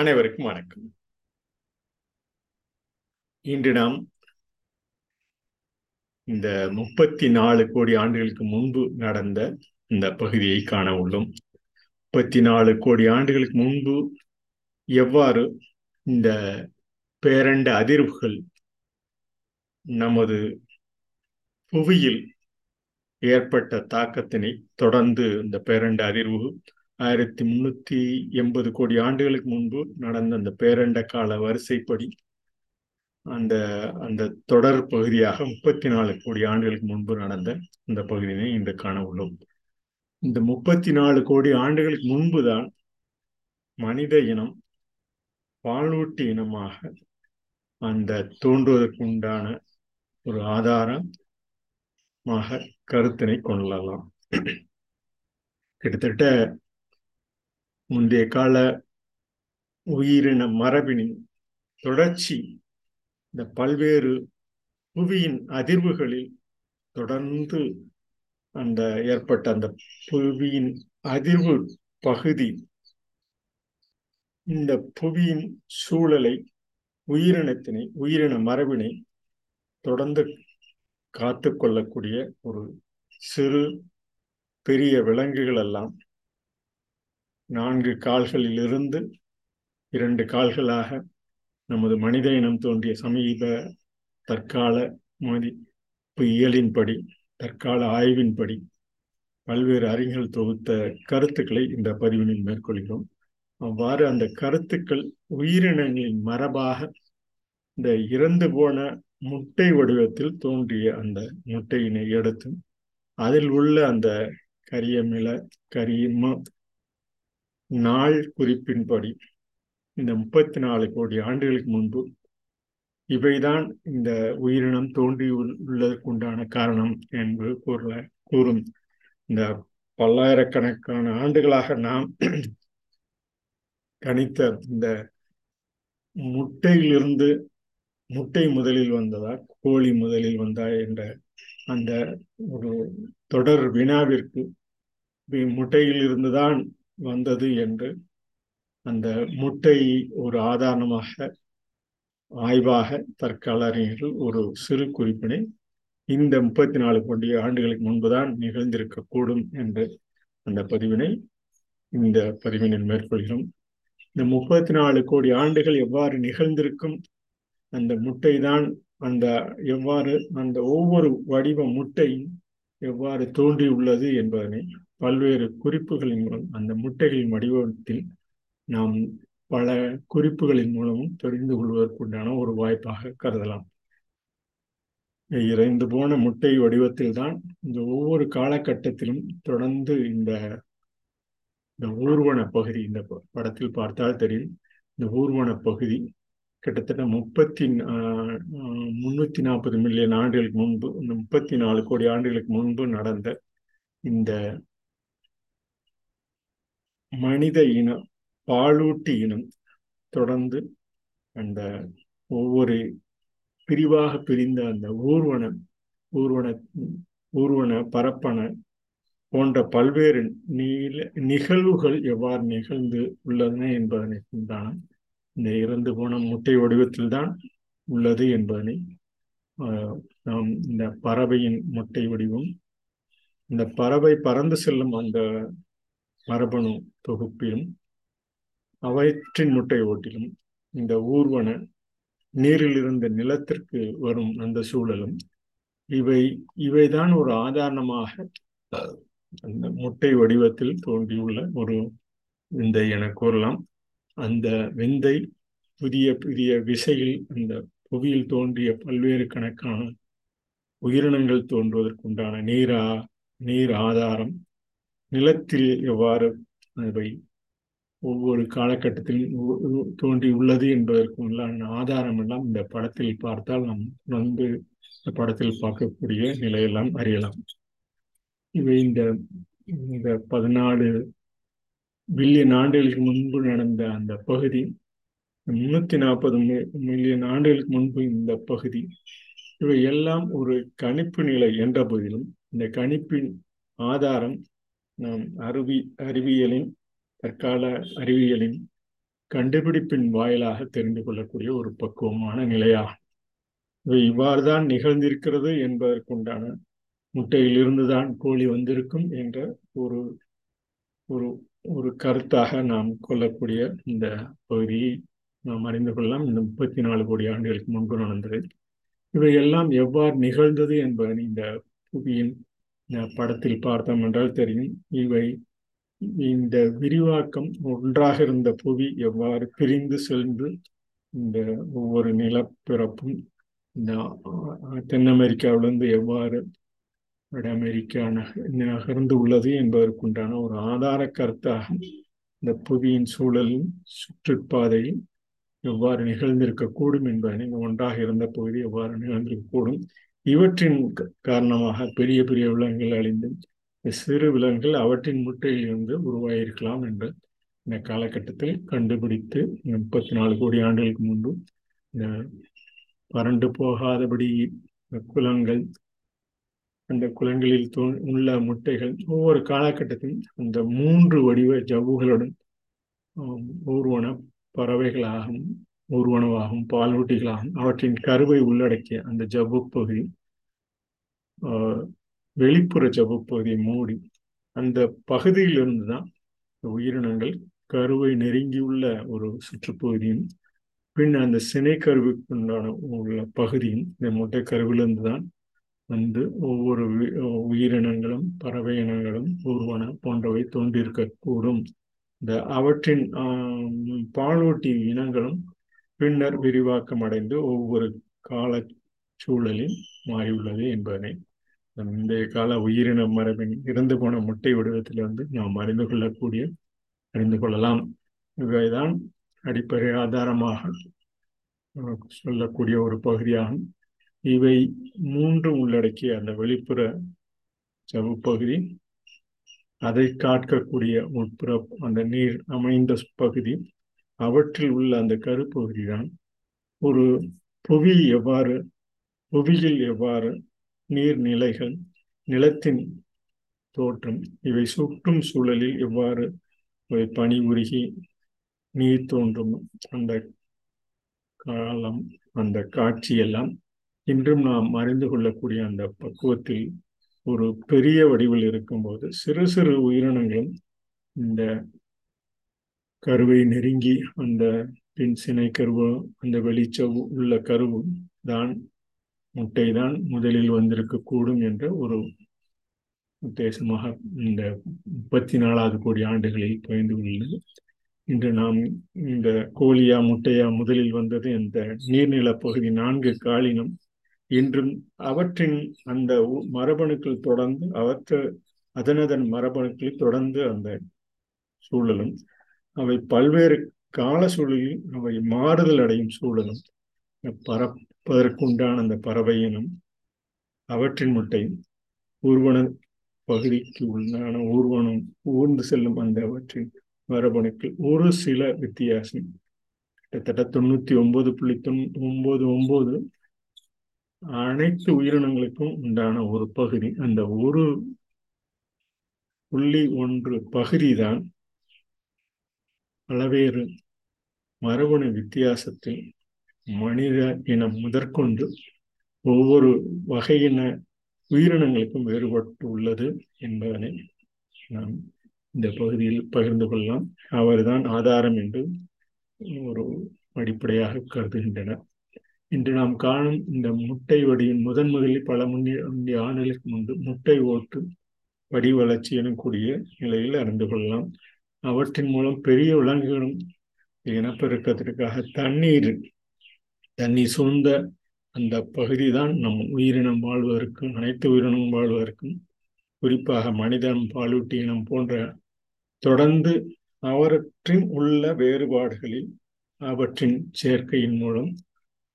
அனைவருக்கும் வணக்கம். இன்று நாம் இந்த முப்பத்தி நாலு கோடி ஆண்டுகளுக்கு முன்பு நடந்த இந்த பகுதியை காண உள்ளோம். முப்பத்தி நாலு கோடி ஆண்டுகளுக்கு முன்பு எவ்வாறு இந்த பேரண்ட அதிர்வுகள் நமது புவியில் ஏற்பட்ட தாக்கத்தினை தொடர்ந்து இந்த பேரண்ட அதிர்வு ஆயிரத்தி முன்னூத்தி எண்பது கோடி ஆண்டுகளுக்கு முன்பு நடந்த அந்த பேரண்ட கால வரிசைப்படி அந்த அந்த தொடர் பகுதியாக முப்பத்தி நாலு கோடி ஆண்டுகளுக்கு முன்பு நடந்த அந்த பகுதியினை இன்று காண உள்ளோம். இந்த முப்பத்தி நாலு கோடி ஆண்டுகளுக்கு முன்பு தான் மனித இனம் பாலூட்டி இனமாக அந்த தோன்றுவதற்கு உண்டான ஒரு ஆதாரமாக கருத்தினை கொள்ளலாம். கிட்டத்தட்ட முந்தைய கால உயிரின மரபினின் தொடர்ச்சி இந்த பல்வேறு புவியின் அதிர்வுகளில் தொடர்ந்து அந்த ஏற்பட்ட அந்த புவியின் அதிர்வு பகுதி இந்த புவியின் சூழலை உயிரினத்தினை உயிரின மரபினை தொடர்ந்து காத்து கொள்ளக்கூடிய ஒரு சிறு பெரிய விலங்குகள் எல்லாம் நான்கு கால்களில் இருந்து இரண்டு கால்களாக நமது மனித இனம் தோன்றிய சமீப தற்கால மதிப்பு இயலின்படி தற்கால ஆய்வின்படி பல்வேறு அறிஞர்கள் தொகுத்த கருத்துக்களை இந்த பதிவினில் மேற்கொள்கிறோம். அவ்வாறு அந்த கருத்துக்கள் உயிரினங்களின் மரபாக இந்த இறந்து போன முட்டை வடிவத்தில் தோன்றிய அந்த முட்டையினை எடுத்து அதில் உள்ள அந்த கரியமில கரியம நாள் குறிப்பின்படி இந்த முப்பத்தி நாலு கோடி ஆண்டுகளுக்கு முன்பு இவைதான் இந்த உயிரினம் தோன்றி உள்ளதற்குண்டான காரணம் என்று கூறல கூறும் இந்த பல்லாயிரக்கணக்கான ஆண்டுகளாக நாம் கணித்த இந்த முட்டையிலிருந்து முட்டை முதலில் வந்ததா கோழி முதலில் வந்தா என்ற அந்த ஒரு தொடர் வினாவிற்கு முட்டையில் இருந்துதான் வந்தது என்று அந்த முட்டை ஒரு ஆதாரமாக ஆய்வாக தற்கால அறிஞர்கள் ஒரு சிறு குறிப்பினை இந்த முப்பத்தி நாலு கோடி ஆண்டுகளுக்கு முன்புதான் நிகழ்ந்திருக்கக்கூடும் என்று அந்த பதிவினை இந்த பதிவினில் மேற்கொள்கிறோம். இந்த முப்பத்தி நாலு கோடி ஆண்டுகள் எவ்வாறு நிகழ்ந்திருக்கும்? அந்த முட்டை தான் அந்த எவ்வாறு அந்த ஒவ்வொரு வடிவ முட்டையும் எவ்வாறு தோன்றியுள்ளது என்பதனை பல்வேறு குறிப்புகளின் மூலம் அந்த முட்டைகளின் வடிவத்தில் நாம் பல குறிப்புகளின் மூலமும் தெரிந்து கொள்வதற்குண்டான ஒரு வாய்ப்பாக கருதலாம். இறைந்து போன முட்டை வடிவத்தில் தான் இந்த ஒவ்வொரு காலகட்டத்திலும் தொடர்ந்து இந்த இந்த ஊர்வன பகுதி இந்த படத்தில் பார்த்தால் தெரியும். இந்த ஊர்வன பகுதி கிட்டத்தட்ட முப்பத்தி முன்னூத்தி நாற்பது மில்லியன் ஆண்டுகளுக்கு முன்பு இந்த முப்பத்தி நாலு கோடி ஆண்டுகளுக்கு முன்பு நடந்த இந்த மனித இனம் பாலூட்டி இனம் தொடர்ந்து அந்த ஒவ்வொரு பிரிவாக பிரிந்த அந்த ஊர்வன ஊர்வன ஊர்வன பரப்பன போன்ற பல்வேறு நீல நிகழ்வுகள் எவ்வாறு நிகழ்ந்து உள்ளன என்பதனை தான் இந்த இறந்து போன முட்டை வடிவத்தில் தான் உள்ளது என்பதனை நாம் இந்த பறவையின் முட்டை வடிவம் இந்த பறவை பறந்து செல்லும் அந்த மரபணு தொகுப்பிலும் அவற்றின் முட்டை ஓட்டிலும் இந்த ஊர்வன நீரில் இருந்த நிலத்திற்கு வரும் அந்த சூழலும் இவை இவைதான் ஒரு ஆதாரணமாக அந்த முட்டை வடிவத்தில் தோன்றியுள்ள ஒரு விந்தை என கூறலாம். அந்த விந்தை புதிய புதிய விசையில் அந்த புவியில் தோன்றிய பல்வேறு கணக்கான உயிரினங்கள் தோன்றுவதற்குண்டான நீரா நீர் ஆதாரம் நிலத்தில் எவ்வாறு அவை ஒவ்வொரு காலகட்டத்திலும் தோன்றியுள்ளது என்பதற்கு உள்ளான ஆதாரம் எல்லாம் இந்த படத்தில் பார்த்தால் நாம் வந்து இந்த படத்தில் பார்க்கக்கூடிய நிலையெல்லாம் அறியலாம். இவை இந்த இந்த பதினாலு பில்லியன் ஆண்டுகளுக்கு முன்பு நடந்த அந்த பகுதி முன்னூத்தி நாற்பது மில்லியன் ஆண்டுகளுக்கு முன்பு இந்த பகுதி இவை எல்லாம் ஒரு கணிப்பு நிலை என்ற போதிலும் இந்த கணிப்பின் ஆதாரம் நாம் அறிவி அறிவியலின் தற்கால அறிவியலின் கண்டுபிடிப்பின் வாயிலாக தெரிந்து கொள்ளக்கூடிய ஒரு பக்குவமான நிலையாகும் இவை இவ்வாறு தான் நிகழ்ந்திருக்கிறது என்பதற்குண்டான முட்டையிலிருந்து தான் கோழி வந்திருக்கும் என்ற ஒரு ஒரு ஒரு கருத்தாக நாம் கொள்ளக்கூடிய இந்த பகுதியை நாம் அறிந்து கொள்ளலாம். இந்த முப்பத்தி நாலு கோடி ஆண்டுகளுக்கு முன்பு நடந்தது. இவையெல்லாம் எவ்வாறு நிகழ்ந்தது என்பதன் இந்த புவியின் படத்தில் பார்த்தோம் என்றால் தெரியும். இவை இந்த விரிவாக்கம் ஒன்றாக இருந்த புவி எவ்வாறு பிரிந்து சென்று இந்த ஒவ்வொரு நிலப்பிறப்பும் இந்த தென் அமெரிக்காவிலிருந்து எவ்வாறு வட அமெரிக்கா நகர்ந்து உள்ளது என்பதற்குண்டான ஒரு ஆதார கருத்தாக இந்த புவியின் சூழலின் சுற்றுப்பாதையில் எவ்வாறு நிகழ்ந்திருக்கக்கூடும் என்பதனை ஒன்றாக இருந்த பகுதி எவ்வாறு நிகழ்ந்திருக்கக்கூடும் இவற்றின் காரணமாக பெரிய பெரிய விலங்குகள் அழிந்து சிறு விலங்குகள் அவற்றின் முட்டையில் இருந்து உருவாகியிருக்கலாம் என்று இந்த காலகட்டத்தில் கண்டுபிடித்து முப்பத்தி நாலு கோடி ஆண்டுகளுக்கு முன்பு இந்த வறண்டு போகாதபடி குளங்கள் அந்த குளங்களில் உள்ள முட்டைகள் ஒவ்வொரு காலகட்டத்திலும் அந்த மூன்று வடிவ ஜவ்வுகளுடன் ஊர்வன பறவைகளாகவும் ஊர்வனவாகவும் பாலூட்டிகளாகும் அவற்றின் கருவை உள்ளடக்கிய அந்த ஜவ்வு பகுதி வெளிப்புற ஜவ்வு பகுதியை மூடி அந்த பகுதியிலிருந்து தான் உயிரினங்கள் கருவை நெருங்கியுள்ள ஒரு சுற்றுப்பகுதியும் பின் அந்த சினை கருவிக்குண்டான உள்ள பகுதியும் இந்த முட்டை கருவிலிருந்து தான் வந்து ஒவ்வொரு உயிரினங்களும் பறவை இனங்களும் ஊர்வன போன்றவை தோன்றிருக்கக்கூடும் இந்த அவற்றின் பாலூட்டி இனங்களும் பின்னர் விரிவாக்கம் அடைந்து ஒவ்வொரு கால சூழலில் மாறியுள்ளது என்பதனை முந்தைய கால உயிரின மரபின் இறந்து போன முட்டை வடிவத்திலிருந்து நாம் அறிந்து கொள்ளக்கூடிய அறிந்து கொள்ளலாம். இவைதான் அடிப்படை ஆதாரமாக சொல்லக்கூடிய ஒரு பகுதியாகும். இவை மூன்று உள்ளடக்கிய அந்த வெளிப்புற சவுப்பகுதி அதை காட்கக்கூடிய உட்புற அந்த நீர் அமைந்த பகுதி அவற்றில் உள்ள அந்த கருப்பகுதிதான் ஒரு புவி எவ்வாறு புவியில் எவ்வாறு நீர்நிலைகள் நிலத்தின் தோற்றம் இவை சுற்றும் சூழலில் எவ்வாறு இவை பனி உருகி நீர் தோன்றும் அந்த காலம் அந்த காட்சியெல்லாம் இன்றும் நாம் அறிந்து கொள்ளக்கூடிய அந்த பக்குவத்தில் ஒரு பெரிய வடிவில் இருக்கும்போது சிறு சிறு உயிரினங்களும் இந்த கருவை நெருங்கி அந்த பின் சினை கருவு அந்த வெளிச்ச உள்ள கருவு தான் முட்டை தான் முதலில் வந்திருக்கக்கூடும் என்ற ஒரு உத்தேசமாக இந்த முப்பத்தி நாலாவது கோடி ஆண்டுகளில் பயந்து உள்ளது இன்று நாம் இந்த கோழியா முட்டையா முதலில் வந்தது இந்த நீர்நில பகுதி நான்கு காலினம். இன்றும் அவற்றின் அந்த மரபணுக்கள் தொடர்ந்து அவற்ற அதனதன் மரபணுக்களை தொடர்ந்து அந்த சூழலும் அவை பல்வேறு கால சூழலில் அவை மாறுதல் அடையும் சூழலும் பறப்பதற்குண்டான அந்த பறவையினும் அவற்றின் முட்டையும் ஊர்வன பகுதிக்கு உள்ளான ஊர்வனம் ஊர்ந்து செல்லும் அந்த அவற்றின் மரபணுக்கள் ஒரு சில வித்தியாசம். கிட்டத்தட்ட தொண்ணூத்தி ஒன்பது புள்ளி தொண் ஒன்பது ஒன்பது அனைத்து உயிரினங்களுக்கும் உண்டான ஒரு பகுதி. அந்த ஒரு புள்ளி ஒன்று பகுதி தான் பல்வேறு மரபணு வித்தியாசத்தில் மனித இனம் முதற்கொண்டு ஒவ்வொரு வகையின உயிரினங்களுக்கும் வேறுபட்டு உள்ளது என்பதனை நாம் இந்த பகுதியில் பகிர்ந்து கொள்ளலாம். அவர்தான் ஆதாரம் என்று ஒரு அடிப்படையாக கருதுகின்றனர். இன்று நாம் காணும் இந்த முட்டை வடியின் முதன் முதலில் பல முன்னே ஆண்டுகளுக்கு முன்பு முட்டை ஓட்டு வடி வளர்ச்சி எனக்கூடிய நிலையில் அறிந்து கொள்ளலாம். அவற்றின் மூலம் பெரிய விலங்குகளும் இனப்பெருக்கத்திற்காக தண்ணீர் தண்ணீர் சூழ்ந்த அந்த பகுதி தான் நம் உயிரினம் வாழ்வதற்கும் அனைத்து உயிரினம் வாழ்வதற்கும் குறிப்பாக மனிதன் பாலூட்டி இனம் போன்ற தொடர்ந்து அவற்றின் உள்ள வேறுபாடுகளில் அவற்றின் சேர்க்கையின் மூலம்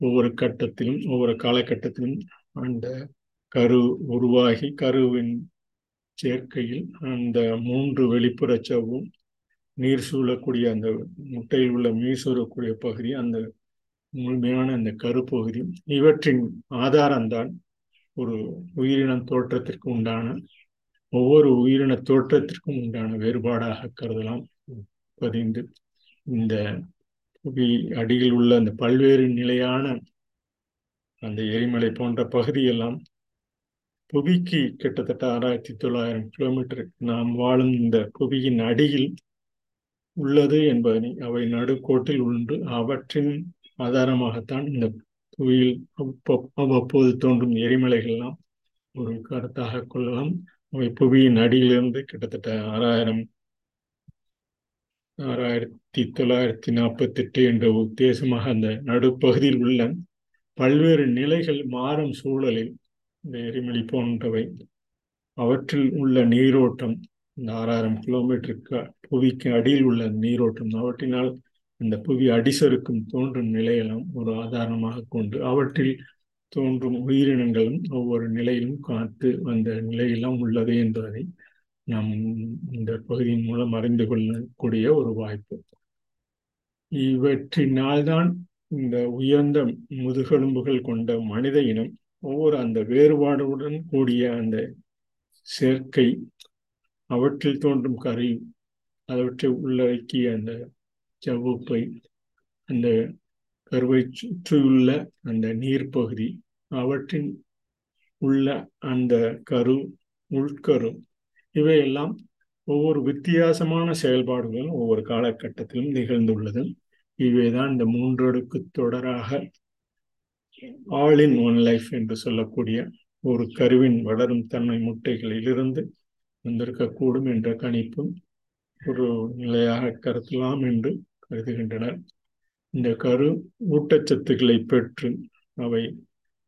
ஒவ்வொரு கட்டத்திலும் ஒவ்வொரு காலகட்டத்திலும் அந்த கரு உருவாகி கருவின் சேர்க்கையில் அந்த மூன்று வெளிப்புற சவ்வும் நீர் சூழக்கூடிய அந்த முட்டையில் உள்ள நீர் சூழக்கூடிய பகுதி அந்த முழுமையான அந்த கருப்பகுதி இவற்றின் ஆதாரம்தான் ஒரு உயிரினம் தோற்றத்திற்கு உண்டான ஒவ்வொரு உயிரின தோற்றத்திற்கும் உண்டான வேறுபாடாக கருதலாம். பதிந்து இந்த புவி அடியில் உள்ள அந்த பல்வேறு நிலையான அந்த எரிமலை போன்ற பகுதியெல்லாம் புவிக்கு கிட்டத்தட்ட ஆறாயிரத்தி தொள்ளாயிரம் கிலோமீட்டர் நாம் வாழும் இந்த புவியின் அடியில் உள்ளது என்பதனை அவை நடுக்கோட்டில் உண்டு. அவற்றின் ஆதாரமாகத்தான் இந்த புவியில் அவ்வப்போது தோன்றும் எரிமலைகள்லாம் ஒரு கருத்தாக கொள்ளலாம். அவை புவியின் அடியிலிருந்து கிட்டத்தட்ட ஆறாயிரம் ஆறாயிரத்தி தொள்ளாயிரத்தி நாற்பத்தி எட்டு என்ற உத்தேசமாக அந்த நடுப்பகுதியில் உள்ள பல்வேறு நிலைகள் மாறும் சூழலில் இந்த எரிமலை போன்றவை அவற்றில் உள்ள நீரோட்டம் இந்த ஆறாயிரம் கிலோமீட்டருக்கு புவிக்கு அடியில் உள்ள நீரோட்டம். அவற்றினால் இந்த புவி அடிசருக்கும் தோன்றும் நிலையெல்லாம் ஒரு ஆதாரமாக கொண்டு அவற்றில் தோன்றும் உயிரினங்களும் ஒவ்வொரு நிலையிலும் காத்து வந்த நிலையெல்லாம் உள்ளது என்பதை நாம் இந்த பகுதியின் மூலம் அறிந்து கொள்ளக்கூடிய ஒரு வாய்ப்பு. இவற்றினால்தான் இந்த உயர்ந்த முதுகெலும்புகள் கொண்ட மனித இனம் ஒவ்வொரு அந்த வேறுபாடுடன் கூடிய அந்த சேர்க்கை அவற்றில் தோன்றும் கரு அவற்றை உள்ளடக்கிய அந்த செவ்வுப்பை அந்த கருவை சுற்றியுள்ள அந்த நீர்ப்பகுதி அவற்றின் உள்ள அந்த கரு உள்கரு இவையெல்லாம் ஒவ்வொரு வித்தியாசமான செயல்பாடுகளும் ஒவ்வொரு காலகட்டத்திலும் நிகழ்ந்துள்ளது. இவைதான் இந்த மூன்றடுக்கு தொடராக ஆல் இன் ஒன் லைஃப் என்று சொல்லக்கூடிய ஒரு கருவின் வளரும் தன்மை முட்டைகளிலிருந்து வந்திருக்கக்கூடும் என்ற கணிப்பும் ஒரு நிலையாக கருத்தலாம் என்று கருதுகின்றனர். இந்த கரு ஊட்டச்சத்துக்களை பெற்று அவை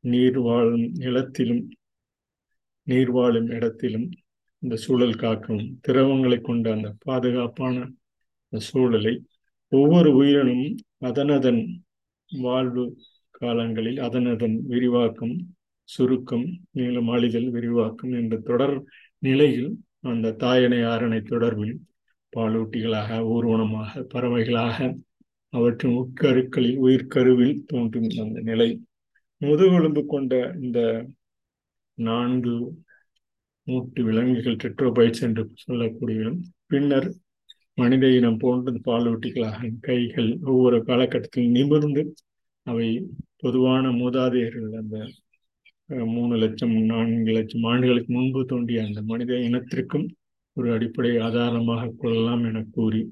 நீர் வாழும் நிலத்திலும் நீர் வாழும் இடத்திலும் இந்த சூழல் காக்கும். திரவங்களை கொண்ட அந்த பாதுகாப்பான சூழலை ஒவ்வொரு உயிரினும் அதனதன் வாழ்வு காலங்களில் அதனதன் விரிவாக்கம் சுருக்கம் மேலும் அழிதல் விரிவாக்கம் என்ற தொடர் நிலையில் அந்த தாயணை ஆரணை தொடர்பில் பாலூட்டிகளாக ஊர்வனமாக பறவைகளாக அவற்றின் உட்கருக்களில் உயிர்கருவில் தோன்றும் அந்த நிலை. முதுகெலும்பு கொண்ட இந்த நான்கு மூட்டு விலங்குகள் டெட்ரோபைட்ஸ் என்று சொல்லக்கூடிய பின்னர் மனித இனம் போன்ற பாலூட்டிகளாக கைகள் ஒவ்வொரு காலகட்டத்தில் நிமிர்ந்து அவை பொதுவான மூதாதையர்கள் அந்த மூணு லட்சம் நான்கு லட்சம் ஆண்டுகளுக்கு முன்பு தோன்றிய அந்த மனித இனத்திற்கும் ஒரு அடிப்படை ஆதாரமாக கொள்ளலாம் என கூறி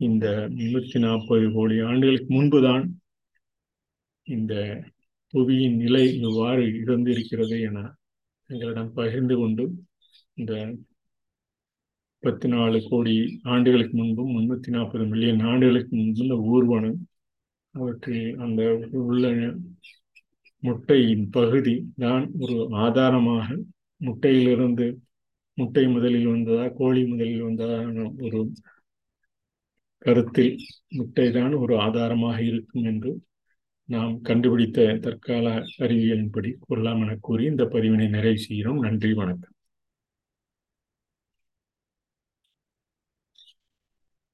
இந்த முன்னூத்தி நாற்பது கோடி ஆண்டுகளுக்கு முன்புதான் இந்த புவியின் நிலை இவ்வாறு இருந்திருக்கிறது என எங்களிடம் பகிர்ந்து கொண்டு இந்த பத்து நாலு கோடி ஆண்டுகளுக்கு முன்பும் முன்னூத்தி நாற்பது மில்லியன் ஆண்டுகளுக்கு முன்பு இந்த ஊர்வனம் அவற்றில் அந்த உள்ள முட்டையின் பகுதி. தான் ஒரு ஆதாரமாக முட்டையிலிருந்து முட்டை முதலில் வந்ததா கோழி முதலில் வந்ததா ஒரு கருத்தில் முட்டை தான் ஒரு ஆதாரமாக இருக்கும் என்று நாம் கண்டுபிடித்த தற்கால அறிவியலின்படி கொள்ளாம் என கூறி இந்த பதிவினை நிறைவு செய்கிறோம். நன்றி வணக்கம்.